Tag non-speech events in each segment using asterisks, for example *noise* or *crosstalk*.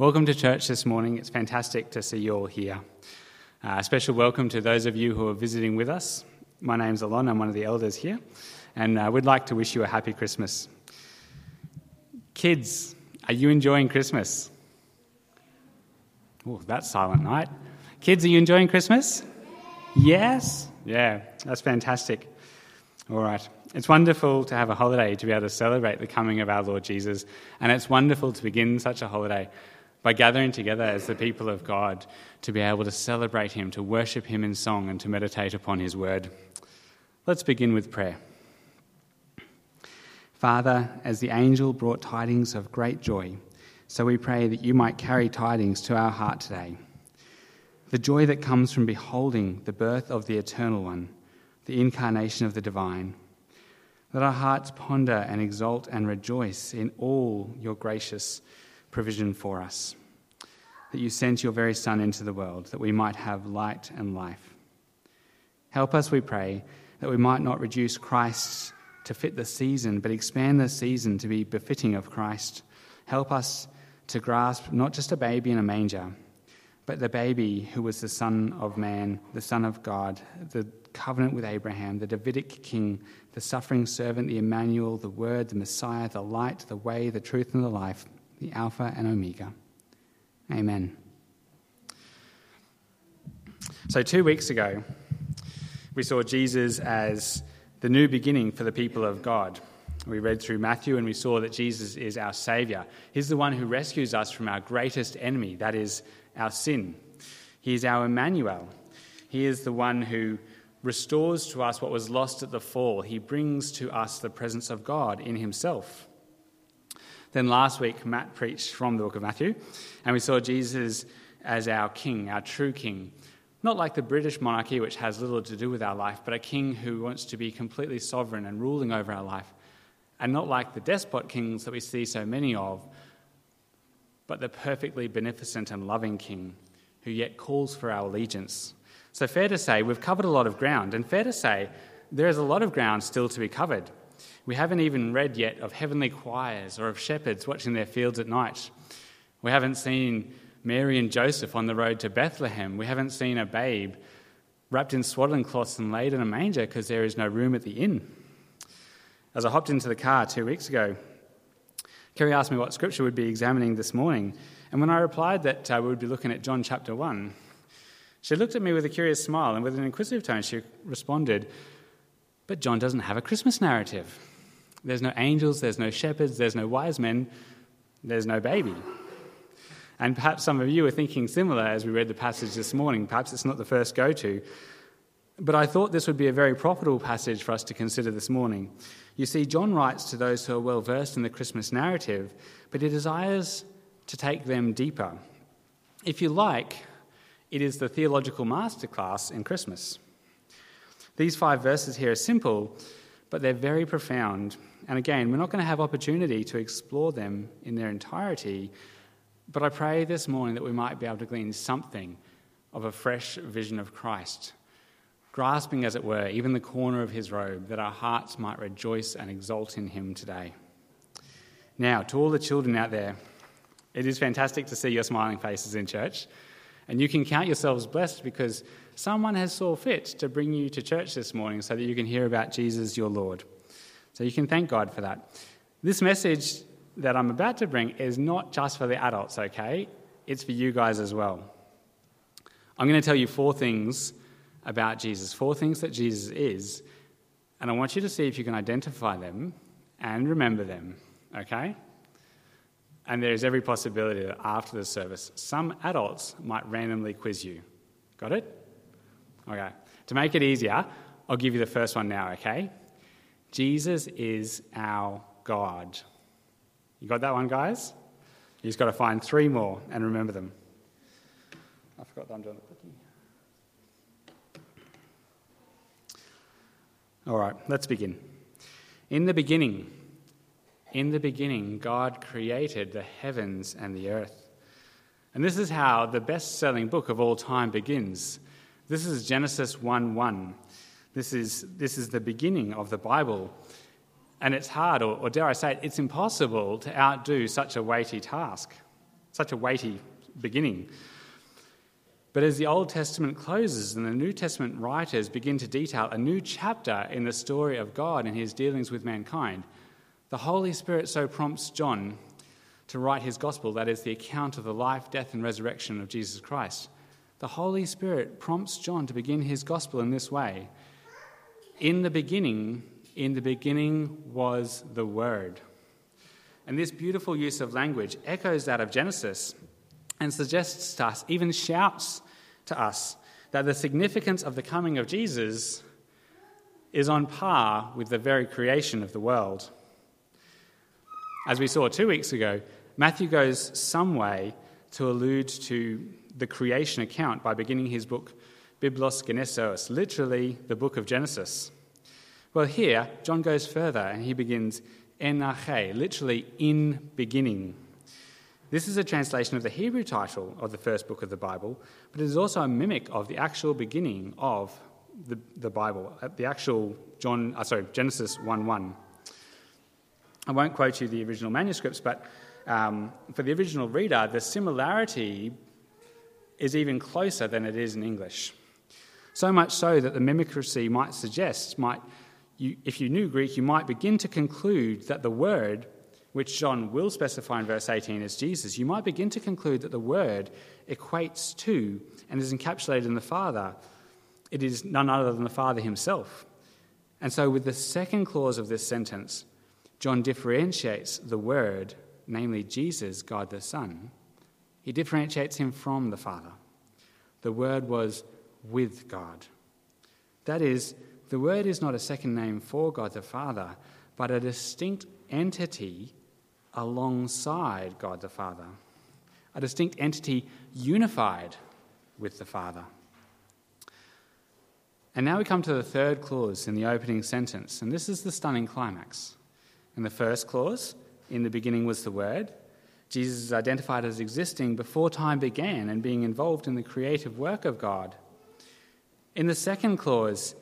Welcome to church this morning. It's fantastic to see you all here. Uh, a special welcome to those of you who are visiting with us. My name's Alon, I'm one of the elders here, and uh, we'd like to wish you a happy Christmas. Kids, are you enjoying Christmas? Oh, that's silent night. Kids, are you enjoying Christmas? Yes? Yeah, that's fantastic. All right. It's wonderful to have a holiday to be able to celebrate the coming of our Lord Jesus, and it's wonderful to begin such a holiday by gathering together as the people of God to be able to celebrate Him, to worship Him in song, and to meditate upon His word. Let's begin with prayer. Father, as the angel brought tidings of great joy, so we pray that you might carry tidings to our heart today. The joy that comes from beholding the birth of the Eternal One, the incarnation of the divine. Let our hearts ponder and exult and rejoice in all your gracious provision for us, that you sent your very Son into the world, that we might have light and life. Help us, we pray, that we might not reduce Christ to fit the season, but expand the season to be befitting of Christ. Help us to grasp not just a baby in a manger, but the baby who was the Son of Man, the Son of God, the covenant with Abraham, the Davidic king, the suffering servant, the Emmanuel, the Word, the Messiah, the light, the way, the truth, and the life the Alpha and Omega. Amen. So, two weeks ago, we saw Jesus as the new beginning for the people of God. We read through Matthew and we saw that Jesus is our Saviour. He's the one who rescues us from our greatest enemy, that is, our sin. He is our Emmanuel. He is the one who restores to us what was lost at the fall. He brings to us the presence of God in Himself. Then last week, Matt preached from the book of Matthew, and we saw Jesus as our king, our true king. Not like the British monarchy, which has little to do with our life, but a king who wants to be completely sovereign and ruling over our life. And not like the despot kings that we see so many of, but the perfectly beneficent and loving king who yet calls for our allegiance. So, fair to say, we've covered a lot of ground, and fair to say, there is a lot of ground still to be covered. We haven't even read yet of heavenly choirs or of shepherds watching their fields at night. We haven't seen Mary and Joseph on the road to Bethlehem. We haven't seen a babe wrapped in swaddling cloths and laid in a manger because there is no room at the inn. As I hopped into the car two weeks ago, Kerry asked me what scripture we'd be examining this morning. And when I replied that uh, we would be looking at John chapter 1, she looked at me with a curious smile and with an inquisitive tone, she responded, But John doesn't have a Christmas narrative. There's no angels, there's no shepherds, there's no wise men, there's no baby. And perhaps some of you are thinking similar as we read the passage this morning. Perhaps it's not the first go to. But I thought this would be a very profitable passage for us to consider this morning. You see, John writes to those who are well versed in the Christmas narrative, but he desires to take them deeper. If you like, it is the theological masterclass in Christmas. These five verses here are simple, but they're very profound. And again, we're not going to have opportunity to explore them in their entirety, but I pray this morning that we might be able to glean something of a fresh vision of Christ, grasping, as it were, even the corner of his robe, that our hearts might rejoice and exult in him today. Now, to all the children out there, it is fantastic to see your smiling faces in church. And you can count yourselves blessed because someone has saw fit to bring you to church this morning so that you can hear about Jesus your Lord. So you can thank God for that. This message that I'm about to bring is not just for the adults, okay? It's for you guys as well. I'm going to tell you four things about Jesus, four things that Jesus is, and I want you to see if you can identify them and remember them, okay? And there is every possibility that after the service, some adults might randomly quiz you. Got it? Okay. To make it easier, I'll give you the first one now, okay? Jesus is our God. You got that one, guys? You just got to find three more and remember them. I forgot that I'm doing the cookie. All right, let's begin. In the beginning, in the beginning, God created the heavens and the earth. And this is how the best selling book of all time begins. This is Genesis 1 1. This is, this is the beginning of the Bible. And it's hard, or, or dare I say it, it's impossible to outdo such a weighty task. such a weighty beginning. But as the Old Testament closes and the New Testament writers begin to detail a new chapter in the story of God and his dealings with mankind, the Holy Spirit so prompts John to write his gospel, that is, the account of the life, death, and resurrection of Jesus Christ. The Holy Spirit prompts John to begin his gospel in this way In the beginning, in the beginning was the Word. And this beautiful use of language echoes that of Genesis and suggests to us, even shouts to us, that the significance of the coming of Jesus is on par with the very creation of the world. As we saw two weeks ago, Matthew goes some way to allude to the creation account by beginning his book Biblos Genesis, literally the book of Genesis. Well, here, John goes further and he begins En arche, literally in beginning. This is a translation of the Hebrew title of the first book of the Bible, but it is also a mimic of the actual beginning of the, the Bible, uh, the actual John, uh, sorry, Genesis 1 1. I won't quote you the original manuscripts, but um, for the original reader, the similarity is even closer than it is in English. So much so that the mimicry might suggest, might, you, if you knew Greek, you might begin to conclude that the word, which John will specify in verse 18 as Jesus, you might begin to conclude that the word equates to and is encapsulated in the Father. It is none other than the Father himself. And so, with the second clause of this sentence, John differentiates the Word, namely Jesus, God the Son. He differentiates him from the Father. The Word was with God. That is, the Word is not a second name for God the Father, but a distinct entity alongside God the Father, a distinct entity unified with the Father. And now we come to the third clause in the opening sentence, and this is the stunning climax. In the first clause, in the beginning was the Word. Jesus is identified as existing before time began and being involved in the creative work of God. In the second clause,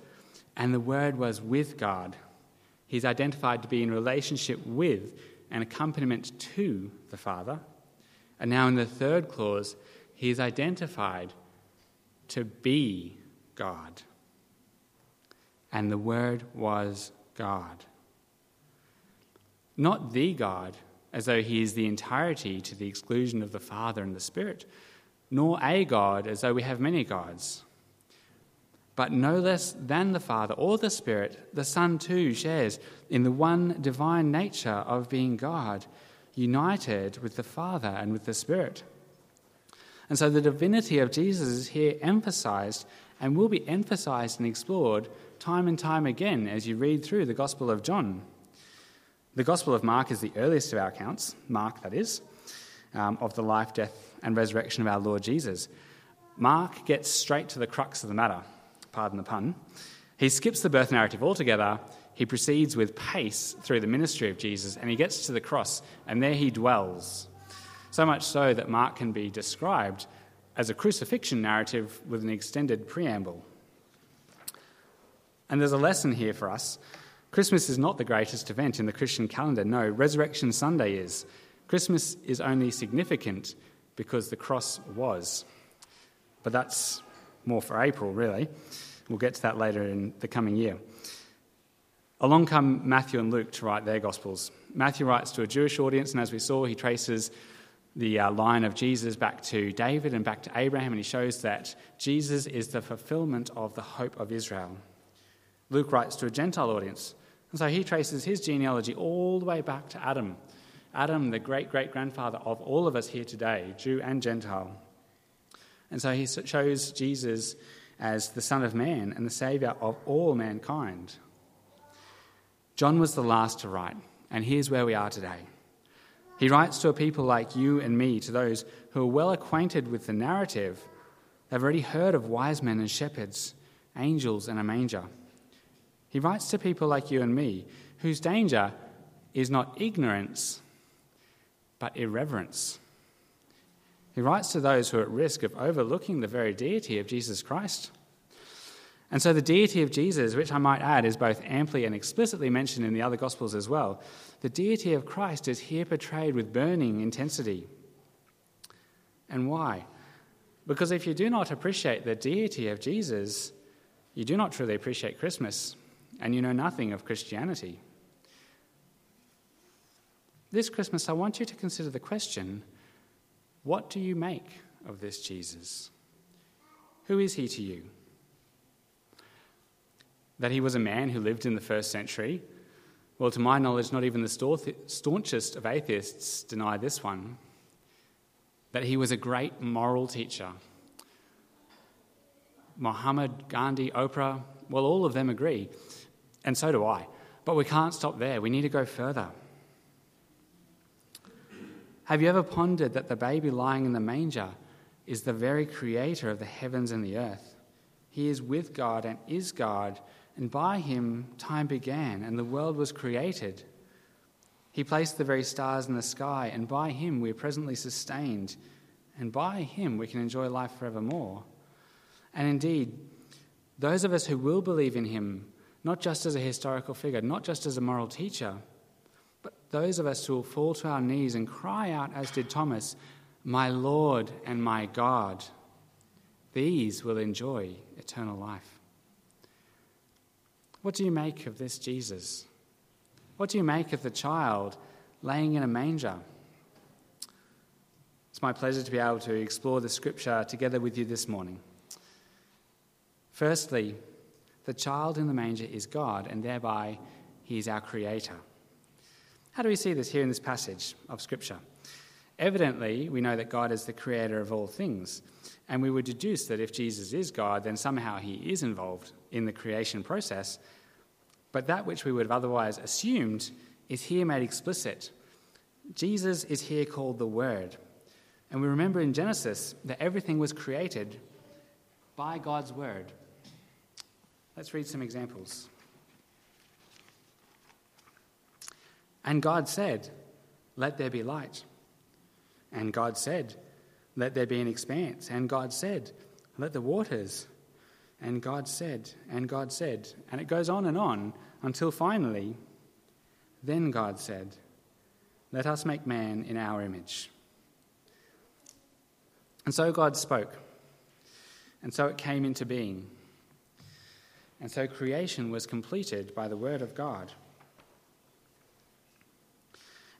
and the Word was with God, he's identified to be in relationship with and accompaniment to the Father. And now in the third clause, he is identified to be God. And the Word was God not the God, as though he is the entirety to the exclusion of the Father and the Spirit, nor a God, as though we have many gods. But no less than the Father or the Spirit, the Son too shares in the one divine nature of being God, united with the Father and with the Spirit. And so the divinity of Jesus is here emphasized and will be emphasized and explored time and time again as you read through the Gospel of John. The Gospel of Mark is the earliest of our accounts, Mark that is, um, of the life, death, and resurrection of our Lord Jesus. Mark gets straight to the crux of the matter, pardon the pun. He skips the birth narrative altogether. He proceeds with pace through the ministry of Jesus and he gets to the cross, and there he dwells. So much so that Mark can be described as a crucifixion narrative with an extended preamble. And there's a lesson here for us Christmas is not the greatest event in the Christian calendar. No, Resurrection Sunday is. Christmas is only significant because the cross was. But that's more for April, really. We'll get to that later in the coming year. Along come Matthew and Luke to write their Gospels. Matthew writes to a Jewish audience, and as we saw, he traces the uh, line of Jesus back to David and back to Abraham, and he shows that Jesus is the fulfillment of the hope of Israel. Luke writes to a Gentile audience, and so he traces his genealogy all the way back to Adam. Adam, the great great grandfather of all of us here today, Jew and Gentile. And so he shows Jesus as the Son of Man and the Saviour of all mankind. John was the last to write, and here's where we are today. He writes to a people like you and me, to those who are well acquainted with the narrative. They've already heard of wise men and shepherds, angels and a manger. He writes to people like you and me, whose danger is not ignorance, but irreverence. He writes to those who are at risk of overlooking the very deity of Jesus Christ. And so, the deity of Jesus, which I might add is both amply and explicitly mentioned in the other Gospels as well, the deity of Christ is here portrayed with burning intensity. And why? Because if you do not appreciate the deity of Jesus, you do not truly appreciate Christmas, and you know nothing of Christianity. This Christmas, I want you to consider the question what do you make of this Jesus? Who is he to you? That he was a man who lived in the first century? Well, to my knowledge, not even the staunchest of atheists deny this one. That he was a great moral teacher. Muhammad, Gandhi, Oprah, well, all of them agree, and so do I. But we can't stop there, we need to go further. Have you ever pondered that the baby lying in the manger is the very creator of the heavens and the earth? He is with God and is God, and by him time began and the world was created. He placed the very stars in the sky, and by him we are presently sustained, and by him we can enjoy life forevermore. And indeed, those of us who will believe in him, not just as a historical figure, not just as a moral teacher, but those of us who will fall to our knees and cry out, as did Thomas, My Lord and my God, these will enjoy eternal life. What do you make of this Jesus? What do you make of the child laying in a manger? It's my pleasure to be able to explore the scripture together with you this morning. Firstly, the child in the manger is God, and thereby he is our creator. How do we see this here in this passage of Scripture? Evidently, we know that God is the creator of all things, and we would deduce that if Jesus is God, then somehow he is involved in the creation process. But that which we would have otherwise assumed is here made explicit. Jesus is here called the Word. And we remember in Genesis that everything was created by God's Word. Let's read some examples. And God said, Let there be light. And God said, Let there be an expanse. And God said, Let the waters. And God said, and God said. And it goes on and on until finally, then God said, Let us make man in our image. And so God spoke. And so it came into being. And so creation was completed by the word of God.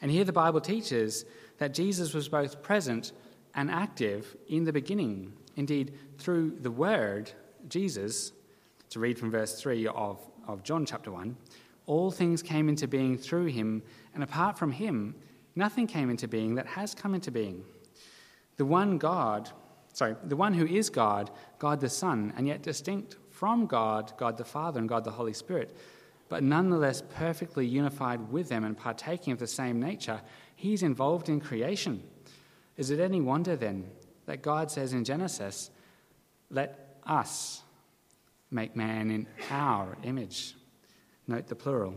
And here the Bible teaches that Jesus was both present and active in the beginning. Indeed, through the Word, Jesus, to read from verse 3 of, of John chapter 1, all things came into being through him, and apart from him, nothing came into being that has come into being. The one God, sorry, the one who is God, God the Son, and yet distinct from God, God the Father, and God the Holy Spirit but nonetheless perfectly unified with them and partaking of the same nature, he's involved in creation. Is it any wonder then that God says in Genesis, Let us make man in our image? Note the plural.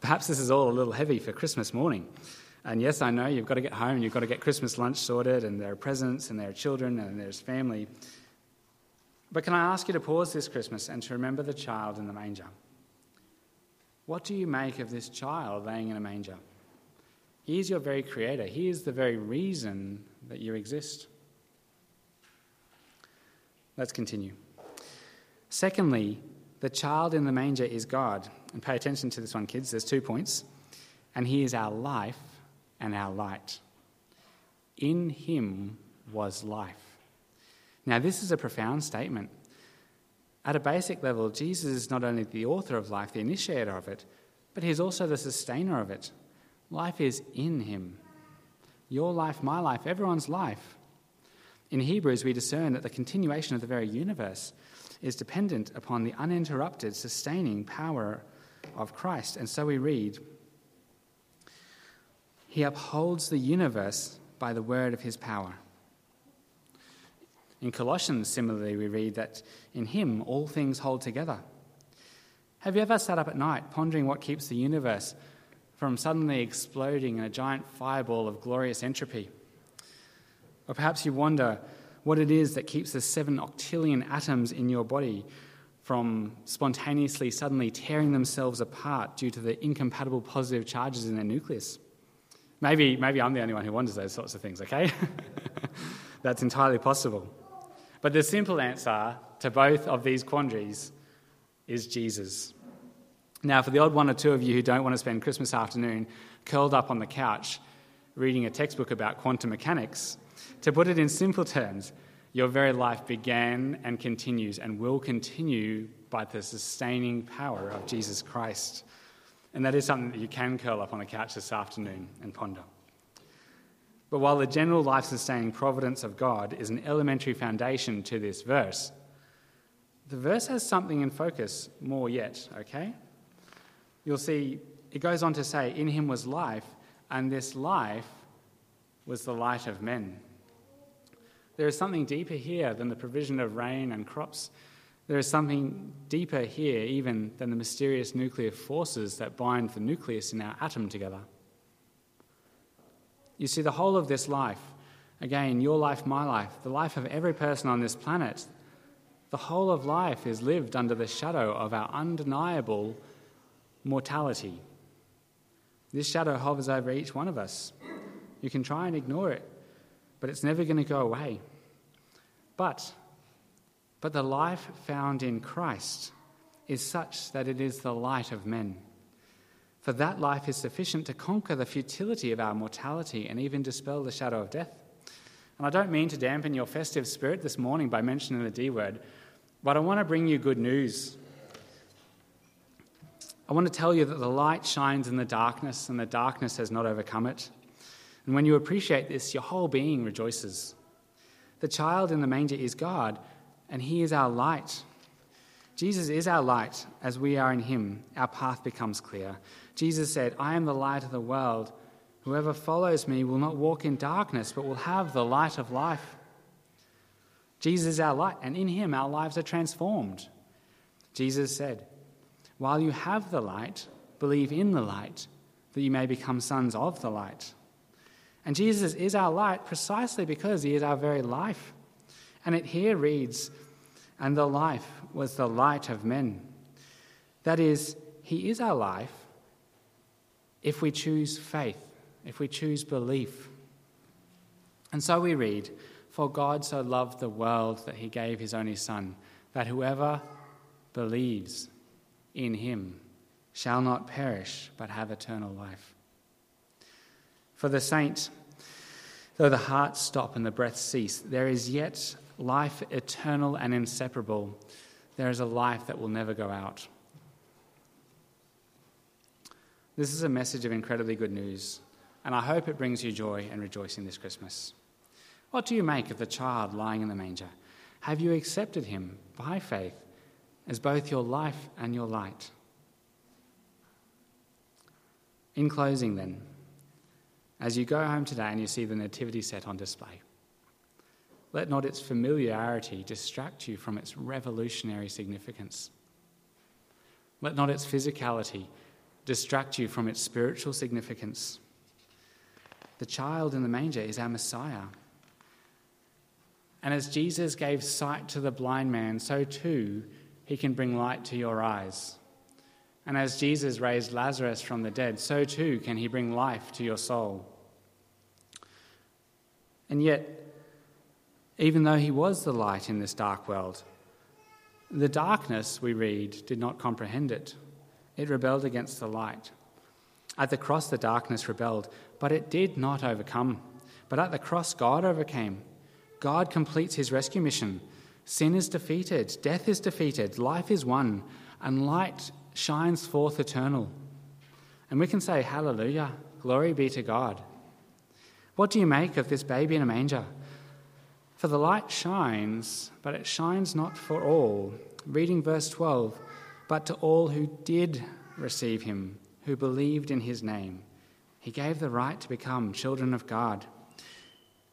Perhaps this is all a little heavy for Christmas morning. And yes, I know you've got to get home, you've got to get Christmas lunch sorted, and there are presents, and there are children, and there's family. But can I ask you to pause this Christmas and to remember the child in the manger? What do you make of this child laying in a manger? He is your very creator, He is the very reason that you exist. Let's continue. Secondly, the child in the manger is God. And pay attention to this one, kids. There's two points. And He is our life and our light. In Him was life. Now, this is a profound statement. At a basic level, Jesus is not only the author of life, the initiator of it, but he's also the sustainer of it. Life is in him. Your life, my life, everyone's life. In Hebrews, we discern that the continuation of the very universe is dependent upon the uninterrupted, sustaining power of Christ. And so we read He upholds the universe by the word of his power. In Colossians, similarly, we read that in him all things hold together. Have you ever sat up at night pondering what keeps the universe from suddenly exploding in a giant fireball of glorious entropy? Or perhaps you wonder what it is that keeps the seven octillion atoms in your body from spontaneously suddenly tearing themselves apart due to the incompatible positive charges in their nucleus. Maybe, maybe I'm the only one who wonders those sorts of things, okay? *laughs* That's entirely possible. But the simple answer to both of these quandaries is Jesus. Now, for the odd one or two of you who don't want to spend Christmas afternoon curled up on the couch reading a textbook about quantum mechanics, to put it in simple terms, your very life began and continues and will continue by the sustaining power of Jesus Christ. And that is something that you can curl up on a couch this afternoon and ponder. But while the general life sustaining providence of God is an elementary foundation to this verse, the verse has something in focus more yet, okay? You'll see it goes on to say, In him was life, and this life was the light of men. There is something deeper here than the provision of rain and crops. There is something deeper here, even than the mysterious nuclear forces that bind the nucleus in our atom together. You see, the whole of this life, again, your life, my life, the life of every person on this planet, the whole of life is lived under the shadow of our undeniable mortality. This shadow hovers over each one of us. You can try and ignore it, but it's never going to go away. But, but the life found in Christ is such that it is the light of men. For that life is sufficient to conquer the futility of our mortality and even dispel the shadow of death. And I don't mean to dampen your festive spirit this morning by mentioning the D word, but I want to bring you good news. I want to tell you that the light shines in the darkness, and the darkness has not overcome it. And when you appreciate this, your whole being rejoices. The child in the manger is God, and He is our light. Jesus is our light. As we are in Him, our path becomes clear. Jesus said, I am the light of the world. Whoever follows me will not walk in darkness, but will have the light of life. Jesus is our light, and in Him our lives are transformed. Jesus said, while you have the light, believe in the light, that you may become sons of the light. And Jesus is our light precisely because he is our very life. And it here reads, And the life was the light of men. That is, he is our life if we choose faith, if we choose belief. And so we read, For God so loved the world that he gave his only Son, that whoever believes in him shall not perish, but have eternal life. For the saint, though the heart stop and the breath cease, there is yet life eternal and inseparable. There is a life that will never go out. This is a message of incredibly good news, and I hope it brings you joy and rejoicing this Christmas. What do you make of the child lying in the manger? Have you accepted him by faith as both your life and your light. In closing, then, as you go home today and you see the Nativity set on display, let not its familiarity distract you from its revolutionary significance. Let not its physicality distract you from its spiritual significance. The child in the manger is our Messiah. And as Jesus gave sight to the blind man, so too he can bring light to your eyes. And as Jesus raised Lazarus from the dead, so too can he bring life to your soul. And yet, even though he was the light in this dark world, the darkness, we read, did not comprehend it. It rebelled against the light. At the cross, the darkness rebelled, but it did not overcome. But at the cross, God overcame. God completes his rescue mission Sin is defeated, death is defeated, life is won, and light shines forth eternal. And we can say, Hallelujah, glory be to God. What do you make of this baby in a manger? For the light shines, but it shines not for all. Reading verse 12, but to all who did receive him, who believed in his name, he gave the right to become children of God.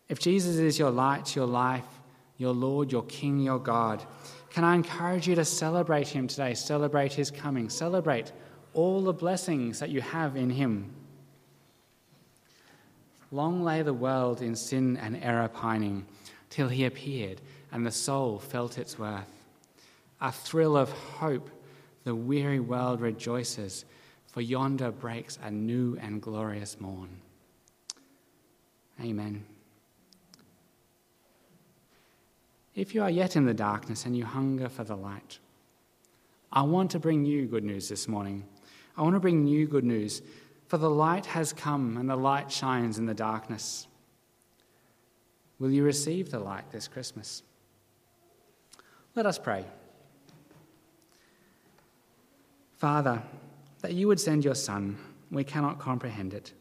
If Jesus is your light, your life, your Lord, your King, your God. Can I encourage you to celebrate Him today? Celebrate His coming. Celebrate all the blessings that you have in Him. Long lay the world in sin and error pining, till He appeared and the soul felt its worth. A thrill of hope, the weary world rejoices, for yonder breaks a new and glorious morn. Amen. If you are yet in the darkness and you hunger for the light, I want to bring you good news this morning. I want to bring you good news, for the light has come and the light shines in the darkness. Will you receive the light this Christmas? Let us pray. Father, that you would send your Son, we cannot comprehend it.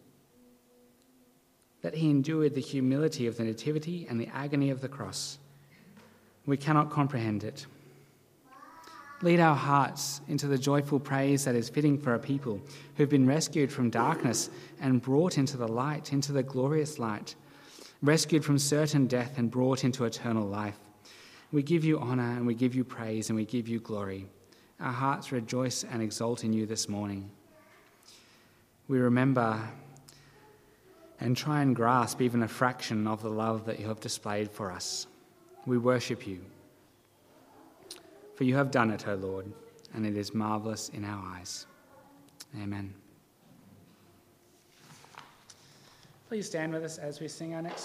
That he endured the humility of the Nativity and the agony of the cross, we cannot comprehend it. Lead our hearts into the joyful praise that is fitting for a people who've been rescued from darkness and brought into the light, into the glorious light, rescued from certain death and brought into eternal life. We give you honour and we give you praise and we give you glory. Our hearts rejoice and exult in you this morning. We remember and try and grasp even a fraction of the love that you have displayed for us. We worship you. For you have done it, O Lord, and it is marvellous in our eyes. Amen. Please stand with us as we sing our next